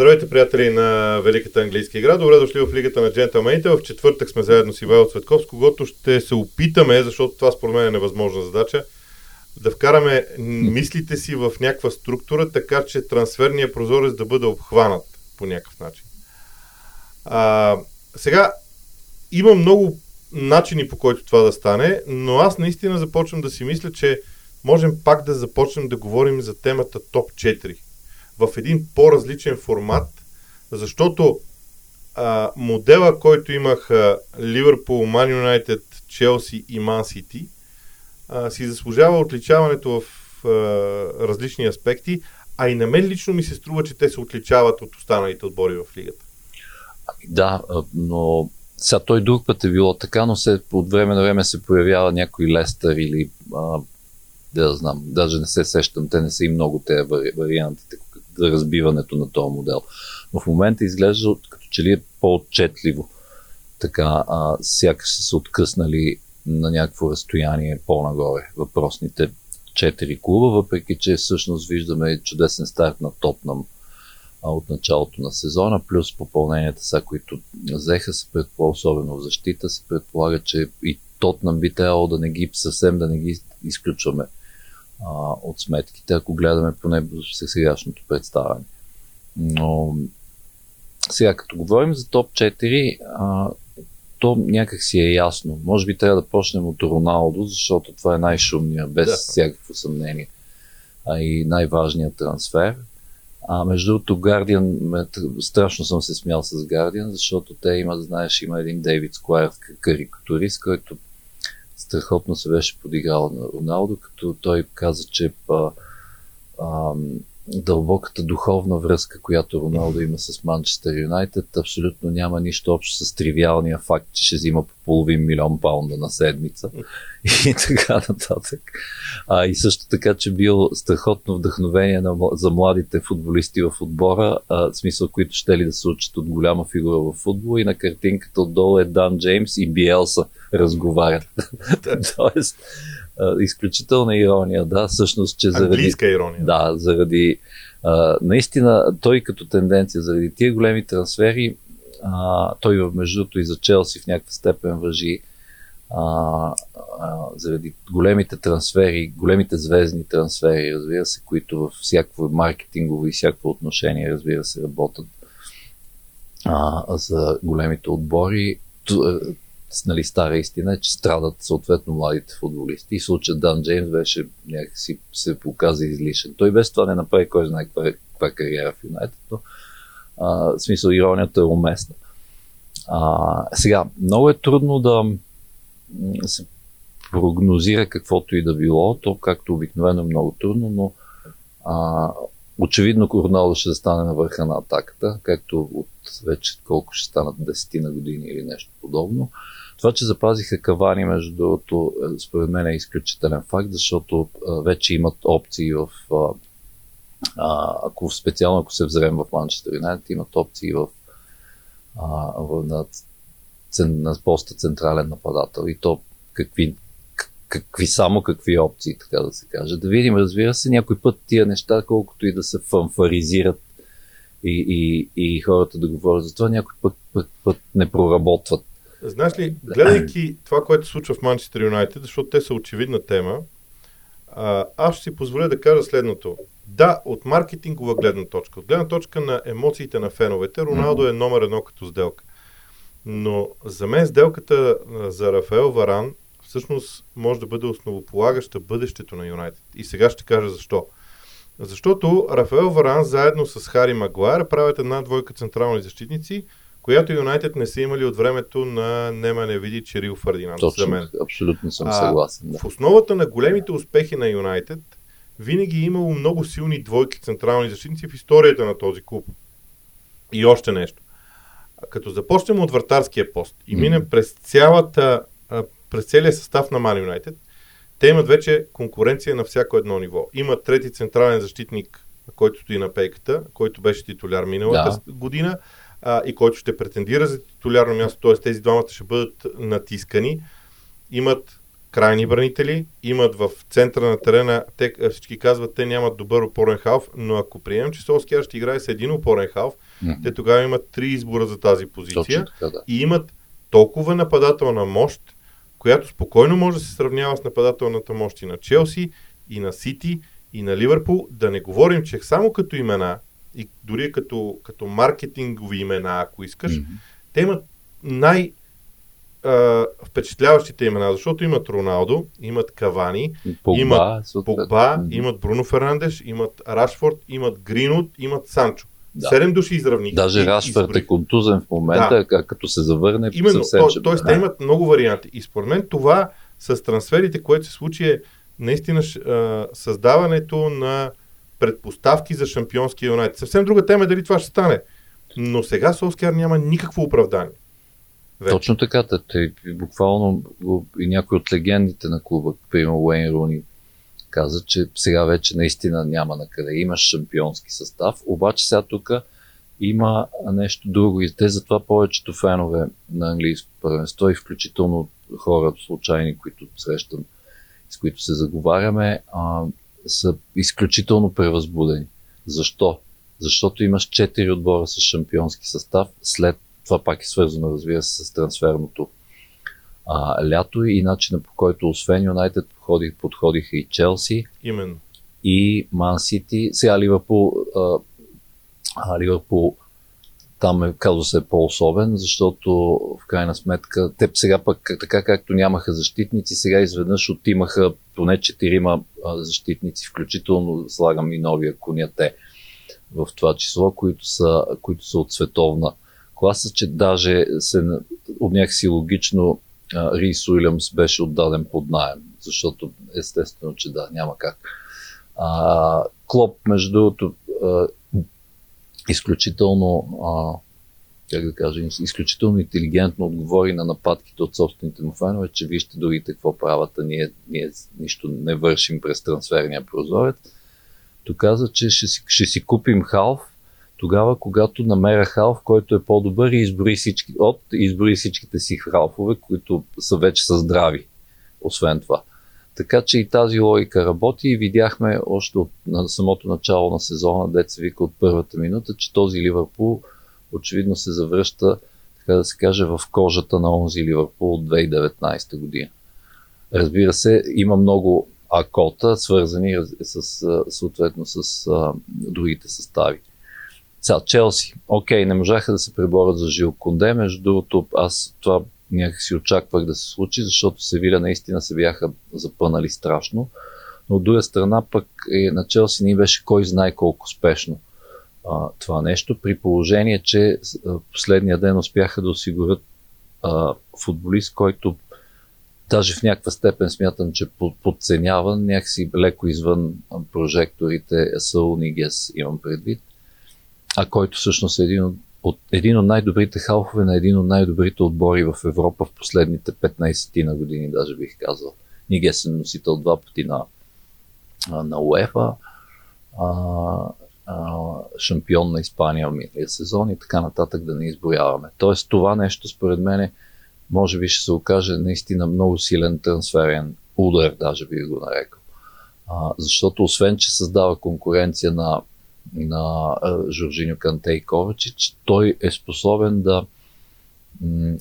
Здравейте, приятели на Великата английска игра. Добре дошли в Лигата на джентълмените. В четвъртък сме заедно с Ивайло Цветков, с когото ще се опитаме, защото това според мен е невъзможна задача, да вкараме мислите си в някаква структура, така че трансферния прозорец да бъде обхванат по някакъв начин. А, сега, има много начини по който това да стане, но аз наистина започвам да си мисля, че можем пак да започнем да говорим за темата топ 4 в един по-различен формат, защото а, модела, който имах Ливърпул, Ман Юнайтед, Челси и Ман Сити, си заслужава отличаването в а, различни аспекти, а и на мен лично ми се струва, че те се отличават от останалите отбори в лигата. Да, но сега той друг път е било така, но се, от време на време се появява някой Лестър или а, да знам, даже не се сещам, те не са и много те вариантите, разбиването на този модел. Но в момента изглежда като че ли е по-отчетливо. Така, а, сякаш са се откъснали на някакво разстояние по-нагоре въпросните четири клуба, въпреки че всъщност виждаме чудесен старт на Тотнам от началото на сезона, плюс попълненията са, които взеха се предполага, особено в защита, се предполага, че и Тотнам би трябвало да не ги съвсем да не ги изключваме а, от сметките, ако гледаме поне сегашното представяне. Но сега, като говорим за топ 4, а, то някак си е ясно. Може би трябва да почнем от Роналдо, защото това е най-шумният, без да. всякакво съмнение. А и най-важният трансфер. А между другото, Guardian, страшно съм се смял с Guardian, защото те имат, знаеш, има един Дейвид Сквайр карикатурист, който страхотно се беше подиграл на Роналдо, като той каза, че а, а, дълбоката духовна връзка, която Роналдо има с Манчестър Юнайтед, абсолютно няма нищо общо с тривиалния факт, че ще взима по половин милион паунда на седмица и така нататък. А, и също така, че бил страхотно вдъхновение на, за младите футболисти в отбора, а, в смисъл, които ще ли да се учат от голяма фигура в футбол и на картинката отдолу е Дан Джеймс и Биелса разговарят. Тоест, изключителна ирония, да, всъщност, че заради... Английска ирония. Да, заради... А, наистина, той като тенденция, заради тия големи трансфери, а, той между и за Челси в някаква степен въжи, а, а, заради големите трансфери, големите звездни трансфери, разбира се, които в всякакво маркетингово и всякакво отношение, разбира се, работят а, за големите отбори нали, стара истина е, че страдат съответно младите футболисти. И случай Дан Джеймс беше някакси се показа излишен. Той без това не направи кой знае каква, каква кариера в Юнайтед, но а, в смисъл иронията е уместна. А, сега, много е трудно да се прогнозира каквото и да било, то както обикновено е много трудно, но а, очевидно Роналдо ще стане на върха на атаката, както от вече колко ще станат 10 на години или нещо подобно. Това, че запазиха Кавани, между другото, е, според мен е изключителен факт, защото а, вече имат опции в. А, ако специално ако се взрем в Манчестър Юнайтед, имат опции в, а, в на, на поста централен нападател. И то какви, какви само какви опции, така да се каже. Да видим, разбира се, някой път тия неща, колкото и да се фанфаризират и, и, и хората да говорят за това, някой път, път, път не проработват Знаеш ли, гледайки това, което се случва в Манчестър Юнайтед, защото те са очевидна тема, а, аз ще си позволя да кажа следното. Да, от маркетингова гледна точка, от гледна точка на емоциите на феновете, Роналдо е номер едно като сделка. Но за мен сделката за Рафаел Варан всъщност може да бъде основополагаща бъдещето на Юнайтед. И сега ще кажа защо. Защото Рафаел Варан заедно с Хари Магуайер правят една двойка централни защитници, която Юнайтед не са имали от времето на Нема не види Черил Фердинанд. Точно, за мен. абсолютно съм съгласен. Да. В основата на големите успехи на Юнайтед винаги е имало много силни двойки централни защитници в историята на този клуб. И още нещо. Като започнем от вратарския пост и минем през цялата, през целия състав на Ман Юнайтед, те имат вече конкуренция на всяко едно ниво. Има трети централен защитник, който стои на пейката, който беше титуляр миналата да. година а, и който ще претендира за титулярно място, т.е. тези двамата ще бъдат натискани, имат крайни бранители, имат в центъра на терена, те всички казват, те нямат добър опорен халф, но ако приемем, че Солскияр ще играе с един опорен халф, Мгм. те тогава имат три избора за тази позиция така, да. и имат толкова нападателна мощ, която спокойно може да се сравнява с нападателната мощ и на Челси, и на Сити, и на Ливърпул. Да не говорим, че само като имена, и дори като, като маркетингови имена, ако искаш, Мгм. те имат най- а, впечатляващите имена, защото имат Роналдо, имат Кавани, Погба, имат. Погба, Мгм. имат Бруно Фернандеш, имат Рашфорд, имат Гринут, имат Санчо. Да. Седем души изравних. Даже изброих. е контузен в момента, а като се завърне, Именно, съвсем то, ще т.е. те да. имат много варианти. И според мен това с трансферите, което се случи е наистина създаването на предпоставки за шампионския Юнайтед. Съвсем друга тема е дали това ще стане. Но сега Солскияр няма никакво оправдание. Вече. Точно така, те, буквално и някой от легендите на клуба, примерно Уейн Руни, каза, че сега вече наистина няма на къде. Имаш шампионски състав, обаче сега тук има нещо друго и те затова повечето фенове на английско първенство и включително хора случайни, които срещам, с които се заговаряме, а, са изключително превъзбудени. Защо? Защото имаш 4 отбора с шампионски състав, след това пак е свързано, разбира се, с трансферното а, лято и начина по който освен Юнайтед подходих, подходиха и Челси Именно. и Ман Сити. Сега Ливърпул, а, а, Ливърпул там е, казва се, по-особен, защото в крайна сметка те сега пък, така както нямаха защитници, сега изведнъж отимаха поне четирима защитници, включително слагам и новия коняте в това число, които са, които са от световна класа, че даже се, някакси логично Рис Уилямс беше отдаден под найем, защото естествено, че да, няма как. А, Клоп, между другото, изключително, а, как да кажа, изключително интелигентно отговори на нападките от собствените му фенове, че вижте другите какво правят, а ние, ние нищо не вършим през трансферния прозорец. То каза, че ще си, ще си купим халф, тогава, когато намеря халф, който е по-добър и изброи всички, от, изброи всичките си халфове, които са вече са здрави, освен това. Така че и тази логика работи и видяхме още от на самото начало на сезона, деца вика от първата минута, че този Ливърпул очевидно се завръща, така да се каже, в кожата на онзи Ливърпул от 2019 година. Разбира се, има много акота, свързани с, съответно с а, другите състави. Сега, Челси. Окей, не можаха да се преборят за Жил Конде. Между другото, аз това някакси очаквах да се случи, защото Севиля наистина се бяха запънали страшно. Но от друга страна пък е, на Челси ни беше кой знае колко спешно а, това нещо, при положение, че последния ден успяха да осигурят а, футболист, който даже в някаква степен смятам, че подценява, някакси леко извън прожекторите Саул Нигес имам предвид, а който всъщност е един от, от, един от най-добрите халфове на един от най-добрите отбори в Европа в последните 15 на години, даже бих казал. Нигес е носител два пъти на, на УЕФА, шампион на Испания в миналия сезон и така нататък да не изброяваме. Тоест това нещо според мен може би ще се окаже наистина много силен трансферен удар, даже би го нарекал. А, защото освен, че създава конкуренция на, на Жоржиньо Канте и Ковачич, той е способен да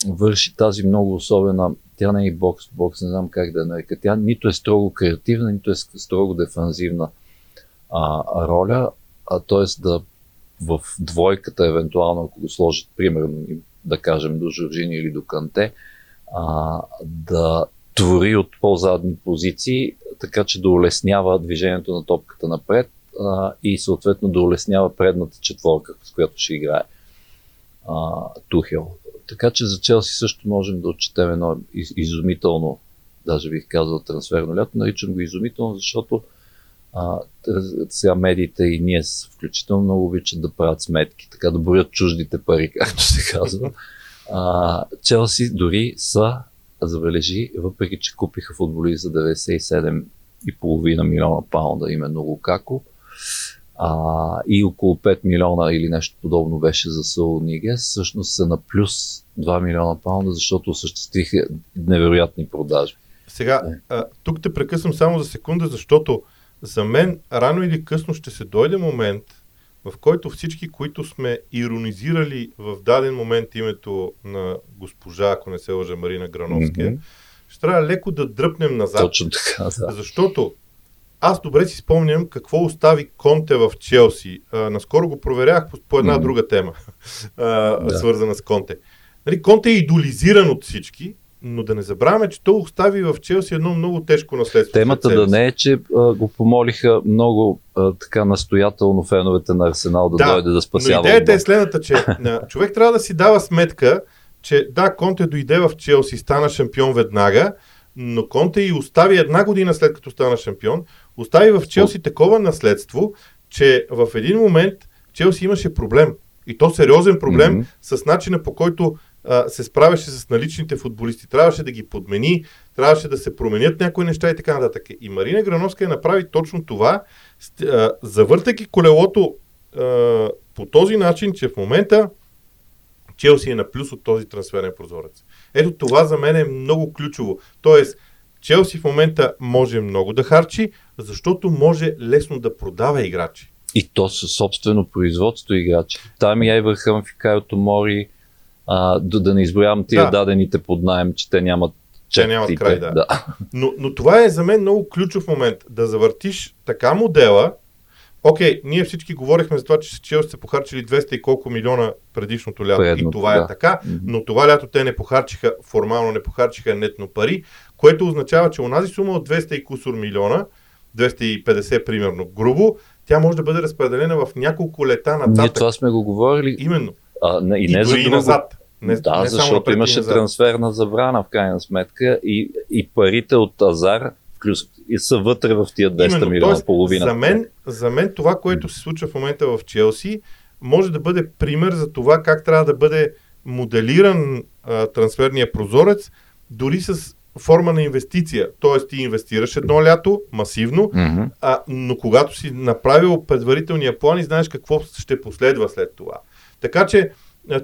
върши тази много особена, тя не е и бокс, бокс, не знам как да я нарека, тя нито е строго креативна, нито е строго дефанзивна а, роля, а т.е. да в двойката, евентуално, ако го сложат, примерно, да кажем, до Жоржини или до Канте, а, да твори от по-задни позиции, така че да улеснява движението на топката напред а, и съответно да улеснява предната четворка, с която ще играе а, Тухел. Така че за Челси също можем да отчетем едно из, изумително, даже бих казал трансферно лято. Наричам го изумително, защото а, сега медиите и ние включително много обичат да правят сметки, така да броят чуждите пари, както се казва. А, Челси дори са, забележи, въпреки че купиха футболист за 97,5 милиона паунда, именно Лукако, а, и около 5 милиона или нещо подобно беше за Саул Нигес, всъщност са на плюс 2 милиона паунда, защото осъществиха невероятни продажби. Сега, а, тук те прекъсвам само за секунда, защото за мен рано или късно ще се дойде момент, в който всички, които сме иронизирали в даден момент името на госпожа, ако не се лъжа, Марина Грановска, mm-hmm. ще трябва леко да дръпнем назад. Точно така, да. Защото аз добре си спомням какво остави Конте в Челси. А, наскоро го проверях по, по една mm-hmm. друга тема, а, да. свързана с Конте. Нали, Конте е идолизиран от всички, но да не забравяме, че той остави в Челси едно много тежко наследство. Темата да не е, че а, го помолиха много а, така настоятелно феновете на Арсенал да, да дойде да спасява. Но идеята е следната, че на, човек трябва да си дава сметка, че да, Конте дойде в Челси, стана шампион веднага, но Конте и остави една година след като стана шампион, остави в Челси такова наследство, че в един момент Челси имаше проблем. И то сериозен проблем mm-hmm. с начина по който а, се справяше с наличните футболисти. Трябваше да ги подмени, трябваше да се променят някои неща и така нататък. И Марина Грановска я направи точно това, завъртайки колелото а, по този начин, че в момента Челси е на плюс от този трансферен прозорец. Ето това за мен е много ключово. Тоест, Челси в момента може много да харчи, защото може лесно да продава играчи. И то със собствено производство играчи. Там и Евърхъм, Фикайо Мори, а, да, да не изброявам тия да. дадените под найем, че те нямат че нямат край, да. да. Но, но това е за мен много ключов момент. Да завъртиш така модела. Окей, ние всички говорихме за това, че Челси са похарчили 200 и колко милиона предишното лято. Предното, и това е да. е така, но това лято те не похарчиха, формално не похарчиха нетно пари, което означава, че онази сума от 200 и кусор милиона, 250 примерно грубо, тя може да бъде разпределена в няколко лета нататък. Ние това сме го говорили. Именно. А, не, и, и не за друго. назад. Не, да, не защото имаше трансферна забрана в крайна сметка и, и парите от Азар плюс, и са вътре в тия 200 Именно, милиона тоест, половина. За мен, за мен това, което се случва в момента в Челси, може да бъде пример за това как трябва да бъде моделиран а, трансферния прозорец, дори с форма на инвестиция. Тоест ти инвестираш едно лято масивно, mm-hmm. а, но когато си направил предварителния план и знаеш какво ще последва след това. Така че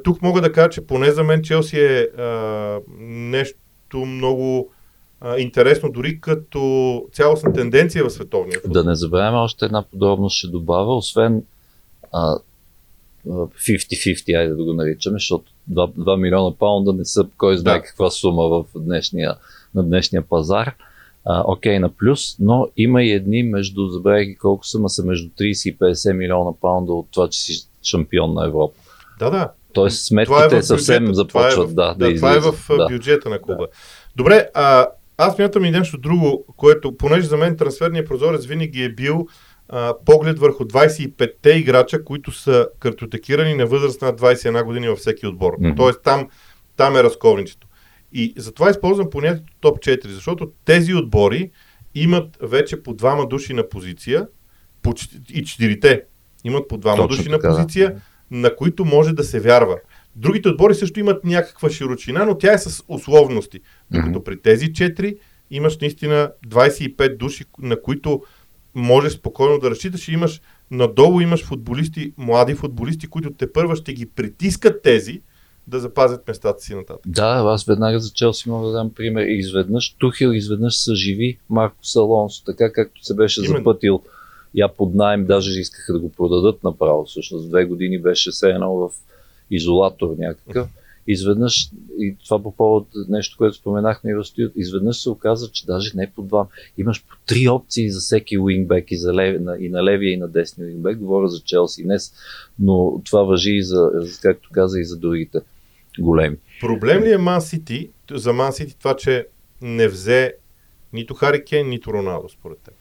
тук мога да кажа, че поне за мен Челси е а, нещо много а, интересно, дори като цялостна тенденция в световния футбол. Да не забравяме още една подробност ще добавя, освен а, 50-50, айде да го наричаме, защото 2, 2 милиона паунда не са кой знае да. каква сума в днешния, на днешния пазар. А, окей, на плюс, но има и едни между, забравяйки колко сума са между 30 и 50 милиона паунда от това, че си шампион на Европа. Да, да. Тоест сметките е съвсем започват това е в, да, да, да Това е в да. бюджета на клуба. Да. Добре, а, аз мятам и нещо друго, което, понеже за мен трансферния прозорец винаги е бил а, поглед върху 25-те играча, които са картотекирани на възраст на 21 години във всеки отбор. Mm-hmm. Тоест там, там е разковничето. И затова използвам понятието топ 4, защото тези отбори имат вече по двама души на позиция по, и четирите имат по двама Точно души така, на позиция. Да на които може да се вярва. Другите отбори също имат някаква широчина, но тя е с условности. Докато при тези четири имаш наистина 25 души, на които можеш спокойно да разчиташ и имаш надолу имаш футболисти, млади футболисти, които те първа ще ги притискат тези, да запазят местата си нататък. Да, аз веднага за Челси мога да дам пример. Изведнъж Тухил, изведнъж съживи Марко Салонсо, така както се беше Именно. запътил я под найем, даже искаха да го продадат направо. Всъщност две години беше се едно в изолатор някакъв. Изведнъж, и това по повод нещо, което споменахме и студиото, изведнъж се оказа, че даже не по два. Имаш по три опции за всеки уингбек и, за лев, и на левия и на десния уингбек. Говоря за Челси днес, но това въжи и за, както каза, и за другите големи. Проблем ли е Ман Сити, за Ман Сити това, че не взе нито Харикен, нито Роналдо, според теб?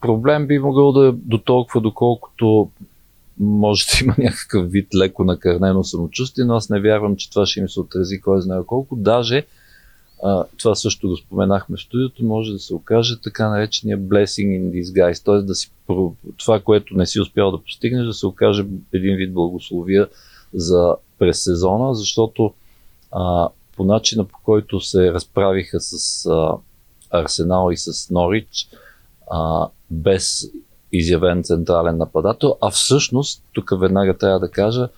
проблем би могъл да е до толкова, доколкото може да има някакъв вид леко накърнено самочувствие, но аз не вярвам, че това ще им се отрази кой знае колко. Даже а, това също го споменахме в студиото, може да се окаже така наречения blessing in disguise, т.е. да си това, което не си успял да постигнеш, да се окаже един вид благословия за през сезона, защото а, по начина по който се разправиха с а, Арсенал и с Норич, а, без изявен централен нападател, а всъщност, тук веднага трябва да кажа,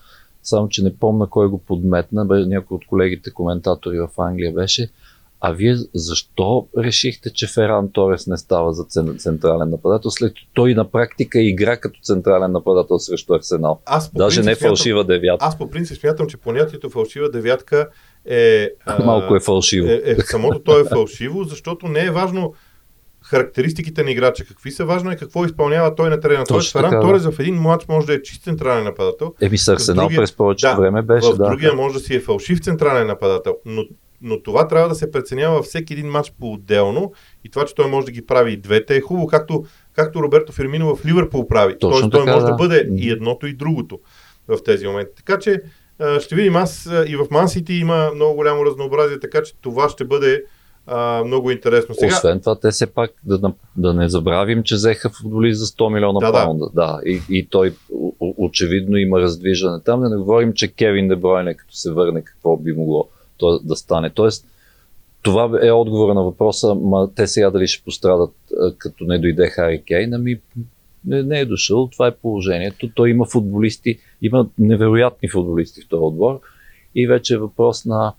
само че не помня кой го подметна, бе, някой от колегите коментатори в Англия беше, а вие защо решихте, че Феран Торес не става за централен нападател, след той на практика игра като централен нападател срещу Арсенал? Аз Даже не фалшива смятам, девятка. Аз по принцип смятам, че понятието фалшива девятка е... Малко е фалшиво. Е, е, самото то е фалшиво, защото не е важно характеристиките на играча какви са, важно е какво изпълнява той на терена. Тоест, Феран Торес в един матч може да е чист централен нападател. Еми с Арсенал през повечето да, време беше. В да, другия да. може да си е фалшив централен нападател, но но това трябва да се преценява всеки един матч по-отделно и това, че той може да ги прави и двете е хубаво, както, както Роберто Фермино в Ливърпул прави. Точно Тоест той може да. да бъде и едното и другото в тези моменти. Така че ще видим, аз и в Мансити има много голямо разнообразие, така че това ще бъде а, много интересно. Сега... Освен това, те все пак да, да не забравим, че взеха футболист за 100 милиона да, паунда. Да. да. И, и той очевидно има раздвижване там. Да не говорим, че Кевин Дебройне, като се върне, какво би могло то да стане. Тоест, това е отговора на въпроса, ма те сега дали ще пострадат като не дойде Хари Кейн, ами не, не е дошъл, това е положението. Той има футболисти, има невероятни футболисти в този отбор и вече е въпрос на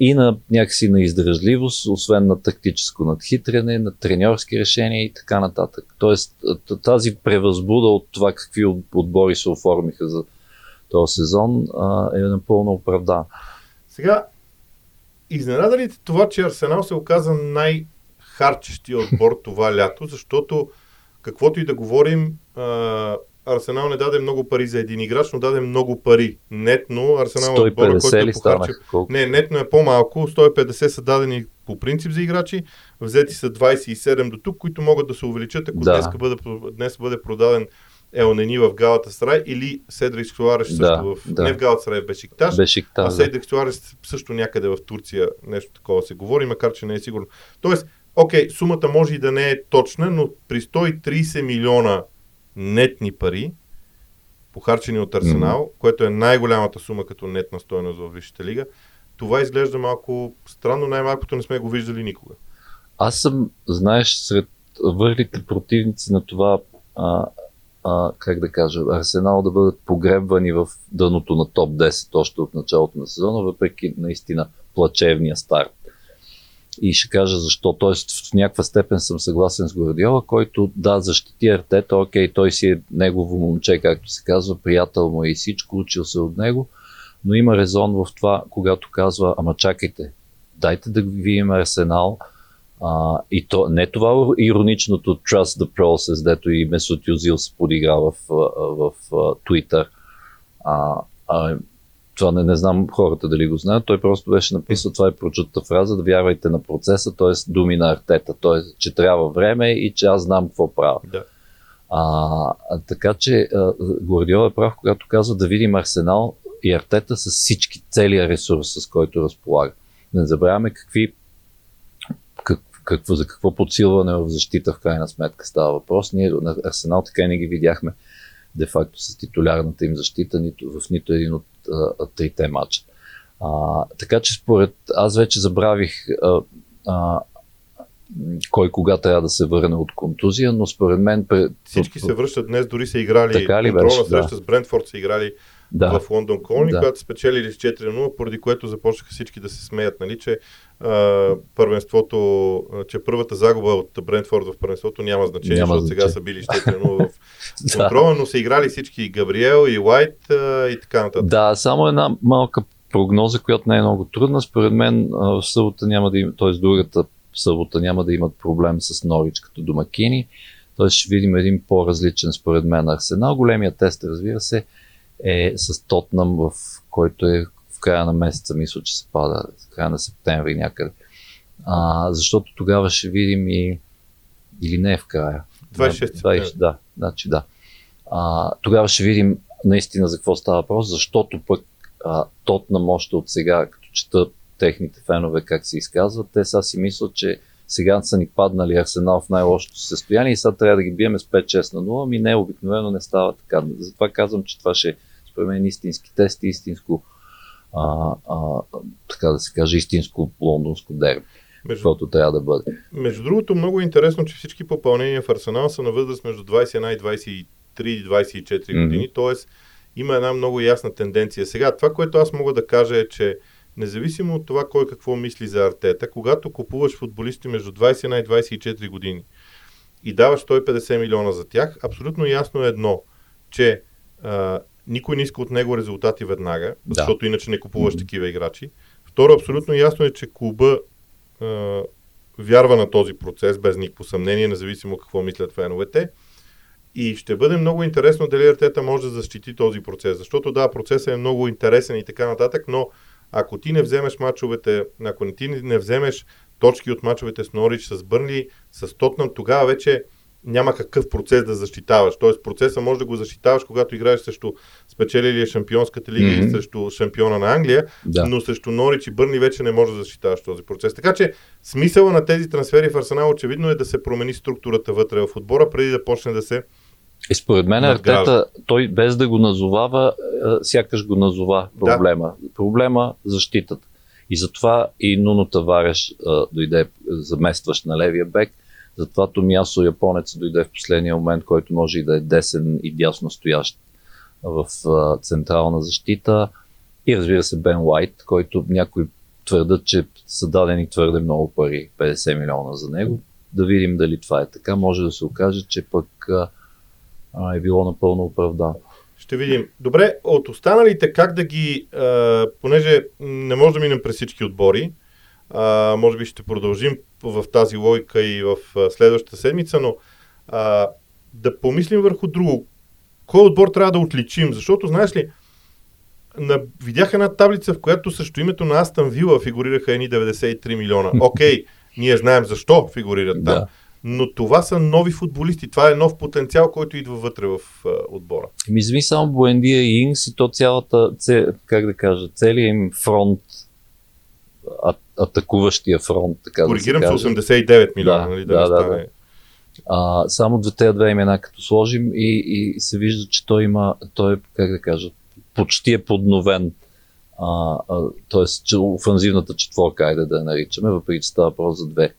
и на някакси на издръжливост, освен на тактическо надхитрене, на треньорски решения и така нататък. Тоест тази превъзбуда от това какви отбори се оформиха за този сезон е напълно оправдана. Сега, изненада ли това, че Арсенал се оказа най-харчещия отбор това лято, защото каквото и да говорим, Арсенал не даде много пари за един играч, но даде много пари. Нетно Арсенал е отбора, който е похарчил. Не, нетно е по-малко. 150 са дадени по принцип за играчи. Взети са 27 до тук, които могат да се увеличат, ако да. днес, бъде, днес бъде продаден Елнени в Галата Сарай или Седрик Суареш също да, в... Да. Не в Галата Сарай, в Бешикташ, Бешикташ а Седрик Суарес също някъде в Турция нещо такова се говори, макар че не е сигурно. Тоест, окей, сумата може и да не е точна, но при 130 милиона нетни пари, похарчени от Арсенал, mm-hmm. което е най-голямата сума като нетна стоеност в Висшата лига, това изглежда малко странно, най-малкото не сме го виждали никога. Аз съм, знаеш, сред върлите противници на това а, а, как да кажа, Арсенал да бъдат погребвани в дъното на топ 10 още от началото на сезона, въпреки наистина плачевния старт. И ще кажа защо. Тоест, в някаква степен съм съгласен с Гордиола, който да, защити Артета, окей, той си е негово момче, както се казва, приятел му е и всичко, учил се от него, но има резон в това, когато казва, ама чакайте, дайте да видим Арсенал, а, и то, не това ироничното Trust the Process, дето и Месот Юзил се подигра в, в, в, в Twitter. А, а, това не, не знам хората дали го знаят. Той просто беше написал, това е прочутата фраза, да вярвайте на процеса, т.е. думи на артета, т.е. че трябва време и че аз знам какво правя. Да. А, така че Гвардиол е прав, когато казва да видим Арсенал и Артета с всички, целия ресурс, с който разполага. Не забравяме какви какво, за какво подсилване в защита в крайна сметка става въпрос. Ние на Арсенал така не ги видяхме де-факто с титулярната им защита нито, в нито един от трите матча. А, така че според аз вече забравих а, а, кой кога трябва да се върне от контузия, но според мен... Всички се връщат днес, дори са играли така ли беше, среща да. с Брентфорд, са играли да. в Лондон Колни, да. която спечелили с 4-0, поради което започнаха всички да се смеят, нали, че а, първенството, че първата загуба от Брентфорд в първенството няма значение, няма защото значение. сега са били 4-0 в контрола, но са играли всички и Габриел, и Уайт а, и така нататък. Да, само една малка прогноза, която не е много трудна. Според мен в събота няма да има, т.е. другата събота няма да имат проблем с Норич като домакини. Т.е. ще видим един по-различен според мен арсенал. Големия тест, разбира се, е с Тотнам, в който е в края на месеца, мисля, че се пада, в края на септември някъде. А, защото тогава ще видим и или не е в края. 26 20, да, значи да. А, тогава ще видим наистина за какво става въпрос, защото пък а, Тотнам още от сега, като чета техните фенове как се изказват, те сега си мислят, че сега са ни паднали Арсенал в най-лошото състояние и сега трябва да ги биеме с 5-6 на 0, ами не, обикновено не става така. Затова казвам, че това ще е според мен истински тест и истинско а, а, така да се каже, истинско лондонско дерби. Между, каквото трябва да бъде. Между другото, много е интересно, че всички попълнения в Арсенал са на възраст между 21 и 23 и 24 mm-hmm. години, т.е. има една много ясна тенденция. Сега, това, което аз мога да кажа е, че независимо от това кой какво мисли за Артета, когато купуваш футболисти между 21 и 24 години и даваш 150 милиона за тях, абсолютно ясно е едно, че а, никой не иска от него резултати веднага, да. защото иначе не купуваш такива играчи. Второ, абсолютно ясно е, че клуба а, вярва на този процес, без никакво съмнение, независимо какво мислят феновете. И ще бъде много интересно дали Артета може да защити този процес, защото да, процесът е много интересен и така нататък, но ако ти не вземеш мачовете, ако не ти не вземеш точки от мачовете с Норич, с Бърнли, с Тотнам, тогава вече няма какъв процес да защитаваш. Тоест процеса може да го защитаваш, когато играеш срещу спечелилия шампионската лига mm-hmm. или срещу шампиона на Англия, да. но срещу Норич и Бърни вече не може да защитаваш този процес. Така че смисъла на тези трансфери в Арсенал очевидно е да се промени структурата вътре в отбора, преди да почне да се и според мен Артета, той без да го назовава, сякаш го назова проблема. Да. Проблема защитата. И затова и Нуно Тавареш дойде заместващ на левия бек – затова Томиасо японец дойде в последния момент, който може и да е десен и дясно стоящ в а, централна защита. И разбира се Бен Уайт, който някои твърдат, че са дадени твърде много пари, 50 милиона за него. Да видим дали това е така. Може да се окаже, че пък а, е било напълно оправдано. Ще видим. Добре, от останалите как да ги, а, понеже не може да минем през всички отбори, а, може би ще продължим в тази логика и в следващата седмица, но а, да помислим върху друго. Кой отбор трябва да отличим? Защото, знаеш ли, на, видях една таблица, в която също името на Астан Вила фигурираха едни 93 милиона. Окей, okay, ние знаем защо фигурират там. Да. Но това са нови футболисти. Това е нов потенциал, който идва вътре в а, отбора. Ми изми само Буендия и Инс и то цялата, как да кажа, целият им фронт а, атакуващия фронт. Така Коригирам да се, 89 милиона, да, нали? Да, да, да, да. А, само двете две имена като сложим и, и се вижда, че той има, той, как да кажа, почти е подновен. А, а, че офанзивната четворка, айде да я наричаме, въпреки че става въпрос за две,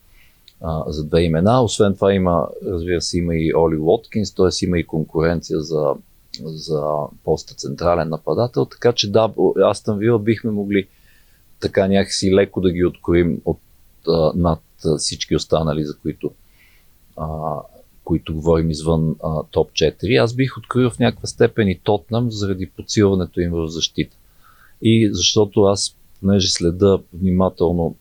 а, за две имена. Освен това има, разбира се, има и Оли Уоткинс, т.е. има и конкуренция за, за поста централен нападател, така че да, Астан Вила бихме могли така някакси леко да ги откроим от, а, над всички останали, за които, а, които говорим извън а, топ 4. Аз бих открил в някаква степен и Тотнам заради подсилването им в защита. И защото аз, понеже следа внимателно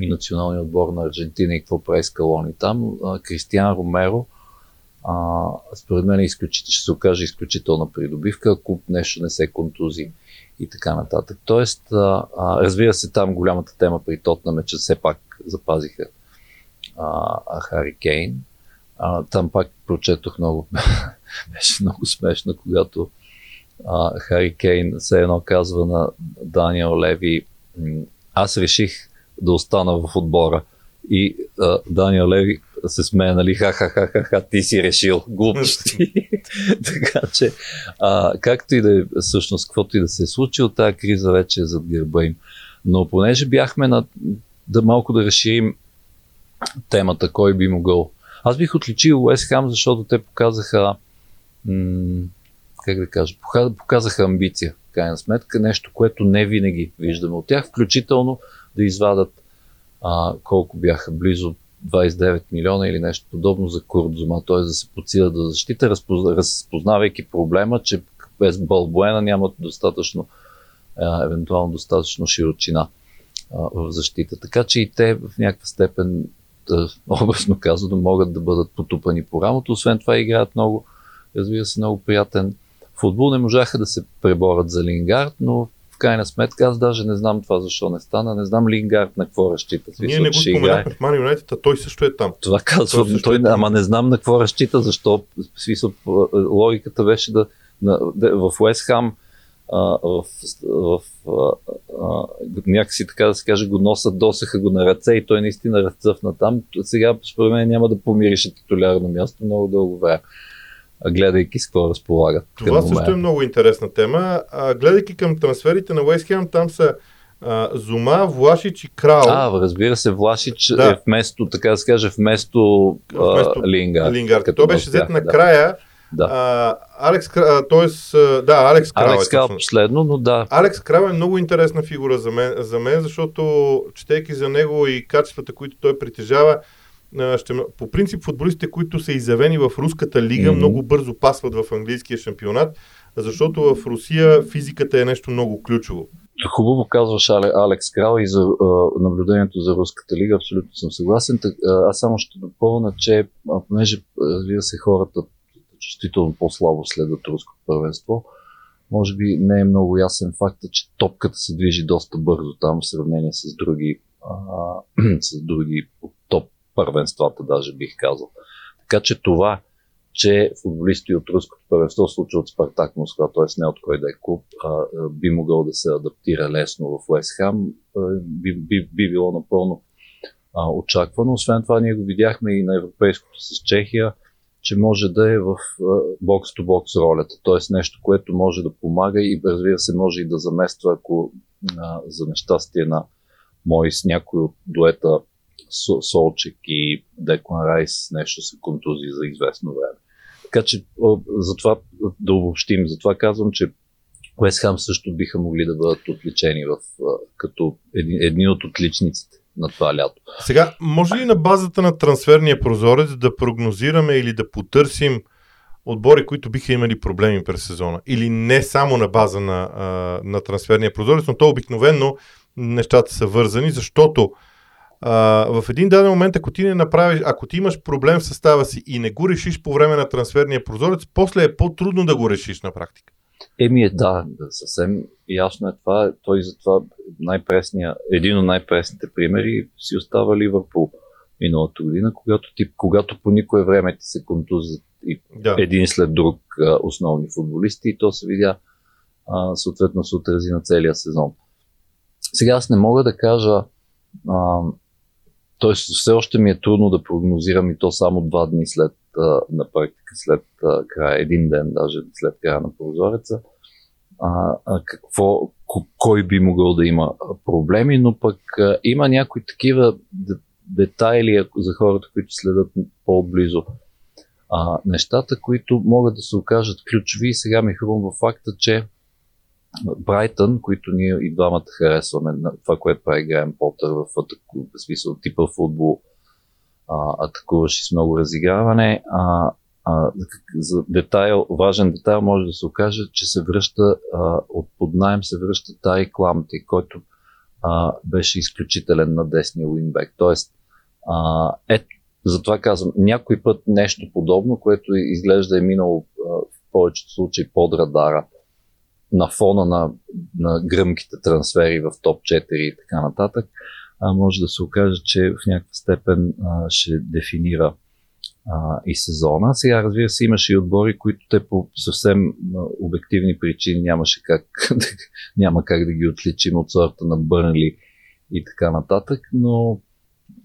и националния отбор на Аржентина и какво прави Скалони там, Кристиан Ромеро а, според мен е ще се окаже изключителна придобивка, ако нещо не се контузи и така нататък. Тоест, а, а, разбира се, там голямата тема при Тотнам е, че все пак запазиха а, а Хари Кейн. А, там пак прочетох много, беше много смешно, когато а, Хари Кейн все едно казва на Даниел Леви, аз реших да остана в отбора. И а, Даниел Леви се смее, нали, ха-ха-ха-ха, ти си решил глупости. така че, а, както и да е, всъщност, каквото и да се е случило, тази криза вече е зад гърба им. Но понеже бяхме на, да малко да разширим темата, кой би могъл. Аз бих отличил Уест Хам, защото те показаха м- как да кажа, показаха амбиция, в крайна сметка, нещо, което не винаги виждаме от тях, включително да извадат а, колко бяха близо 29 милиона или нещо подобно за Курдзума, т.е. да се подсилят да защита, разпознавайки проблема, че без Балбуена нямат достатъчно, а, евентуално достатъчно широчина а, в защита. Така че и те в някаква степен, да, образно казано, могат да бъдат потупани по рамото. Освен това играят много, разбира се, много приятен футбол. Не можаха да се преборят за Лингард, но крайна сметка аз даже не знам това защо не стана. Не знам Лингард на какво разчита. Ние не го споменахме в Ман Юнайтед, а той също е там. Това казвам, той, той е ама не знам на какво разчита, защо смисъл, логиката беше да, на, да в Уест Хам в, в, в а, някакси така да се каже го носят, досеха го на ръце и той наистина разцъфна там. Сега според мен няма да помирише титулярно място много дълго време гледайки с какво разполагат. Това също е много интересна тема. А, гледайки към трансферите на Уест Хем, там са а, Зума, Влашич и Крал. А, разбира се, Влашич да. е вместо, така да се каже, вместо, вместо Лингард. Лингард. Той беше взет накрая, Да. А, Алекс, т.е. да, Алекс Крал. Алекс е Крал точно. последно, но да. Алекс Крал е много интересна фигура за мен, за мен, защото четейки за него и качествата, които той притежава, а, ще, по принцип футболистите, които са изявени в руската лига, Мгм. много бързо пасват в английския шампионат, защото в Русия физиката е нещо много ключово. Хубаво казваш Але, Алекс Крал и за а, наблюдението за Руската лига, абсолютно съм съгласен. Так, а, аз само ще допълна, че а, понеже разбира се хората чувствително по-слабо следват руското първенство, може би не е много ясен факта, че топката се движи доста бързо там в сравнение с други, а, с други топ първенствата, даже бих казал. Така че това, че футболисти от руското първенство случва от Спартак Москва, т.е. не от кой да е клуб, а, би могъл да се адаптира лесно в Уест Хам, а, би, би, би било напълно а, очаквано. Освен това, ние го видяхме и на европейското с Чехия, че може да е в бокс-то-бокс ролята, т.е. нещо, което може да помага и разбира се може и да замества, ако а, за нещастие на мой с някой от дуета Со- Солчек и Деклан Райс нещо се контузи за известно време. Така че затова да обобщим, затова казвам, че Уест Хам също биха могли да бъдат отличени в, като едни, едни от отличниците на това лято. Сега, може ли на базата на трансферния прозорец да прогнозираме или да потърсим отбори, които биха имали проблеми през сезона? Или не само на база на, на трансферния прозорец, но то обикновено нещата са вързани, защото а, в един даден момент, ако ти не направиш, ако ти имаш проблем в състава си и не го решиш по време на трансферния прозорец, после е по-трудно да го решиш на практика. Еми е, да, да, съвсем ясно е това. Той затова най-пресния, един от най-пресните примери си остава Ливърпул миналата година, когато, ти, когато по никое време ти се контузят и Да. един след друг а, основни футболисти и то се видя а, съответно се отрази на целия сезон. Сега аз не мога да кажа а, т.е. все още ми е трудно да прогнозирам и то само два дни след на практика, след края, един ден даже след края на прозореца, а, а, какво, ко- кой би могъл да има проблеми, но пък а, има някои такива детайли за хората, които следят по-близо а, нещата, които могат да се окажат ключови и сега ми хрумва факта, че Брайтън, които ние и двамата харесваме, на това, което прави Грайм Потър в, атаку, в смисъл типа футбол, а, атакуваш с много разиграване. А, а, за детайл, важен детайл може да се окаже, че се връща а, от под найем се връща Тай Кламти, който а, беше изключителен на десния уинбек. Тоест, а, ето, затова казвам, някой път нещо подобно, което изглежда е минало а, в повечето случаи под радара, на фона на, на гръмките трансфери в топ 4 и така нататък, а, може да се окаже, че в някаква степен а, ще дефинира а, и сезона. Сега, разбира се, имаше и отбори, които те по съвсем обективни причини нямаше как, няма как да ги отличим от сорта на Бърнли и така нататък, но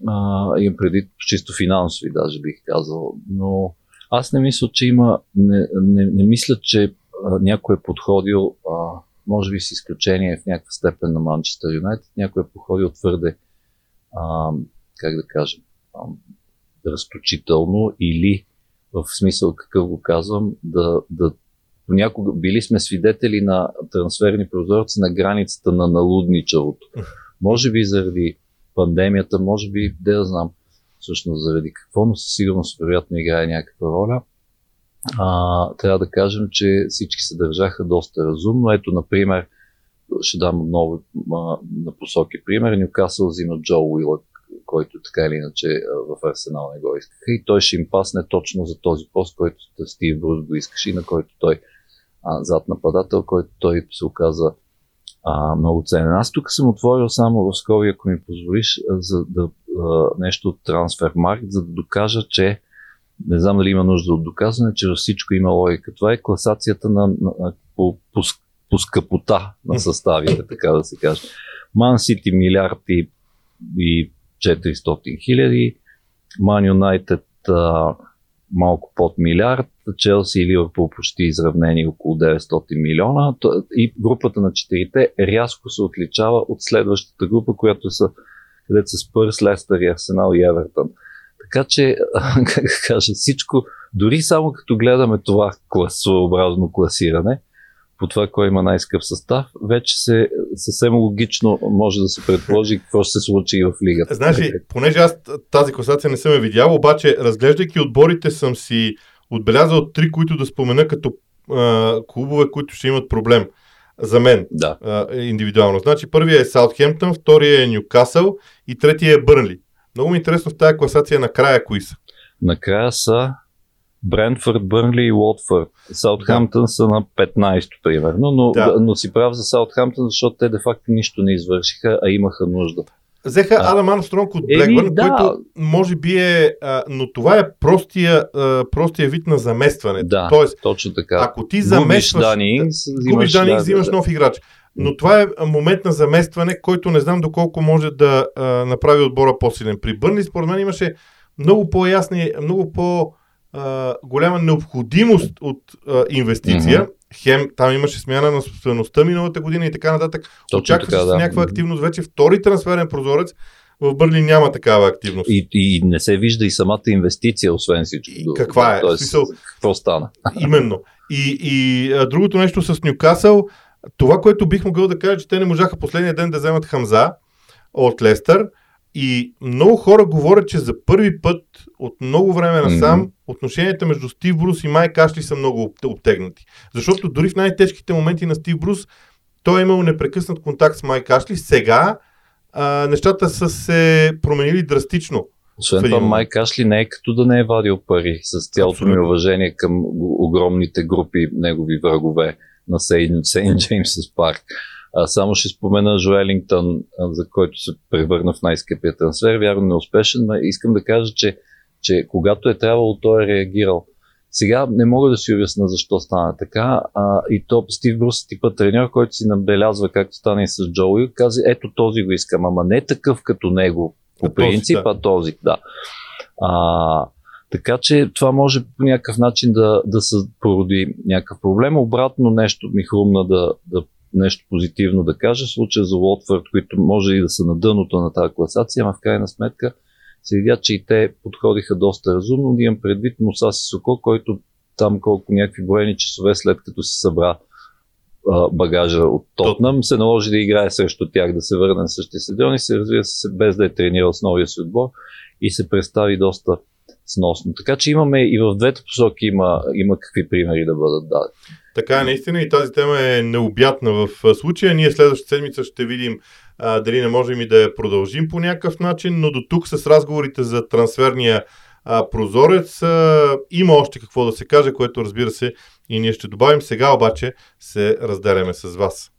а, имам преди чисто финансови, даже бих казал, но аз не мисля, че има, не, не, не мисля, че някой е подходил, а, може би с изключение в някаква степен на Манчестър Юнайтед, някой е подходил твърде, а, как да кажем, а, разточително или в смисъл какъв го казвам, да, да понякога били сме свидетели на трансферни прозорци на границата на налудничавото. Може би заради пандемията, може би, да знам всъщност заради какво, но със сигурност вероятно играе някаква роля. А, трябва да кажем, че всички се държаха доста разумно. Ето, например, ще дам отново на посоки пример. Нюкасъл взима Джо Уилък, който така или иначе в Арсенал не го искаха и той ще им пасне точно за този пост, който Стив Брус го искаше и на който той а, зад нападател, който той се оказа а, много ценен. Аз тук съм отворил само в скоби, ако ми позволиш, за да а, нещо от трансфермаркт, за да докажа, че не знам дали има нужда от доказване, че във всичко има логика. Това е класацията на, на, на по, по, по скъпота на съставите, така да се каже. Ман Сити милиард и, и 400 хиляди, Ман Юнайтед малко под милиард, Челси и Ливърпул почти изравнени около 900 милиона и групата на четирите рязко се отличава от следващата група, която са където са Спърс, Лестър и Арсенал и Евертън. Така че, как да кажа, всичко, дори само като гледаме това класообразно класиране, по това, кой има най-скъп състав, вече се съвсем логично може да се предположи какво ще се случи в лигата. Знаеш ли, понеже аз тази класация не съм я видял, обаче разглеждайки отборите съм си отбелязал три, които да спомена като а, клубове, които ще имат проблем. За мен. Да. А, индивидуално. Значи първият е Саутхемптън, втория е Ньюкасъл и третия е Бърнли. Много ми е интересно в тази класация накрая кои са. Накрая са Брентфорд, Бърнли и Уотфорд. Саутхамптън да. са на 15-то, примерно, но, да. но си прав за Саутхамптън, защото те де-факто нищо не извършиха, а имаха нужда. Взеха а, Адам Армстронг от Блекбърн, да. който може би е, а, но това е простия, а, простия вид на заместване. Да, Тоест, точно така. Ако ти заместваш, Дани, губиш Дани, да, взимаш нов играч. Но това е момент на заместване, който не знам доколко може да а, направи отбора по-силен. При Бърнли, според мен, имаше много по-ясни, много по- а, голяма необходимост от а, инвестиция. Mm-hmm. Хем, там имаше смяна на собствеността миналата година и така нататък. Очаква се да. някаква активност. Вече втори трансферен прозорец в Бърли няма такава активност. И, и не се вижда и самата инвестиция, освен всичко. И каква е? Тоест, смисъл, какво стана? Именно. И, и а, другото нещо с Нюкасъл, това, което бих могъл да кажа, че те не можаха последния ден да вземат Хамза от Лестър. И много хора говорят, че за първи път от много време насам mm-hmm. отношенията между Стив Брус и Майк Ашли са много обтегнати. Защото дори в най-тежките моменти на Стив Брус той е имал непрекъснат контакт с Майк Ашли. Сега а, нещата са се променили драстично. Освен това, Майк Ашли не е като да не е вадил пари, с цялото ми уважение към огромните групи негови врагове на Сейн Джеймс Парк. А, само ще спомена Жоелингтън, за който се превърна в най-скъпия трансфер. Вярно неуспешен, но искам да кажа, че, че когато е трябвало, той е реагирал. Сега не мога да си обясна защо стана така. А, и то Стив Брус е типа треньор, който си набелязва както стане и с Джоуи, каза, ето този го искам, ама не такъв като него по принцип, а този, да. А, така че това може по някакъв начин да, да се породи някакъв проблем. Обратно нещо ми хрумна да, да нещо позитивно да кажа. Случая за Уотфорд, които може и да са на дъното на тази класация, но в крайна сметка се видя, че и те подходиха доста разумно. Имам предвид Муса Соко, който там колко някакви броени часове след като си събра а, багажа от Тотнам, се наложи да играе срещу тях, да се върне на същия стадион и се развива се без да е тренирал с новия си отбор и се представи доста сносно. Така че имаме и в двете посоки има, има какви примери да бъдат дадени. Така наистина и тази тема е необятна в случая. Ние следващата седмица ще видим а, дали не можем и да я продължим по някакъв начин, но до тук с разговорите за трансферния а, прозорец а, има още какво да се каже, което разбира се и ние ще добавим. Сега обаче се разделяме с вас.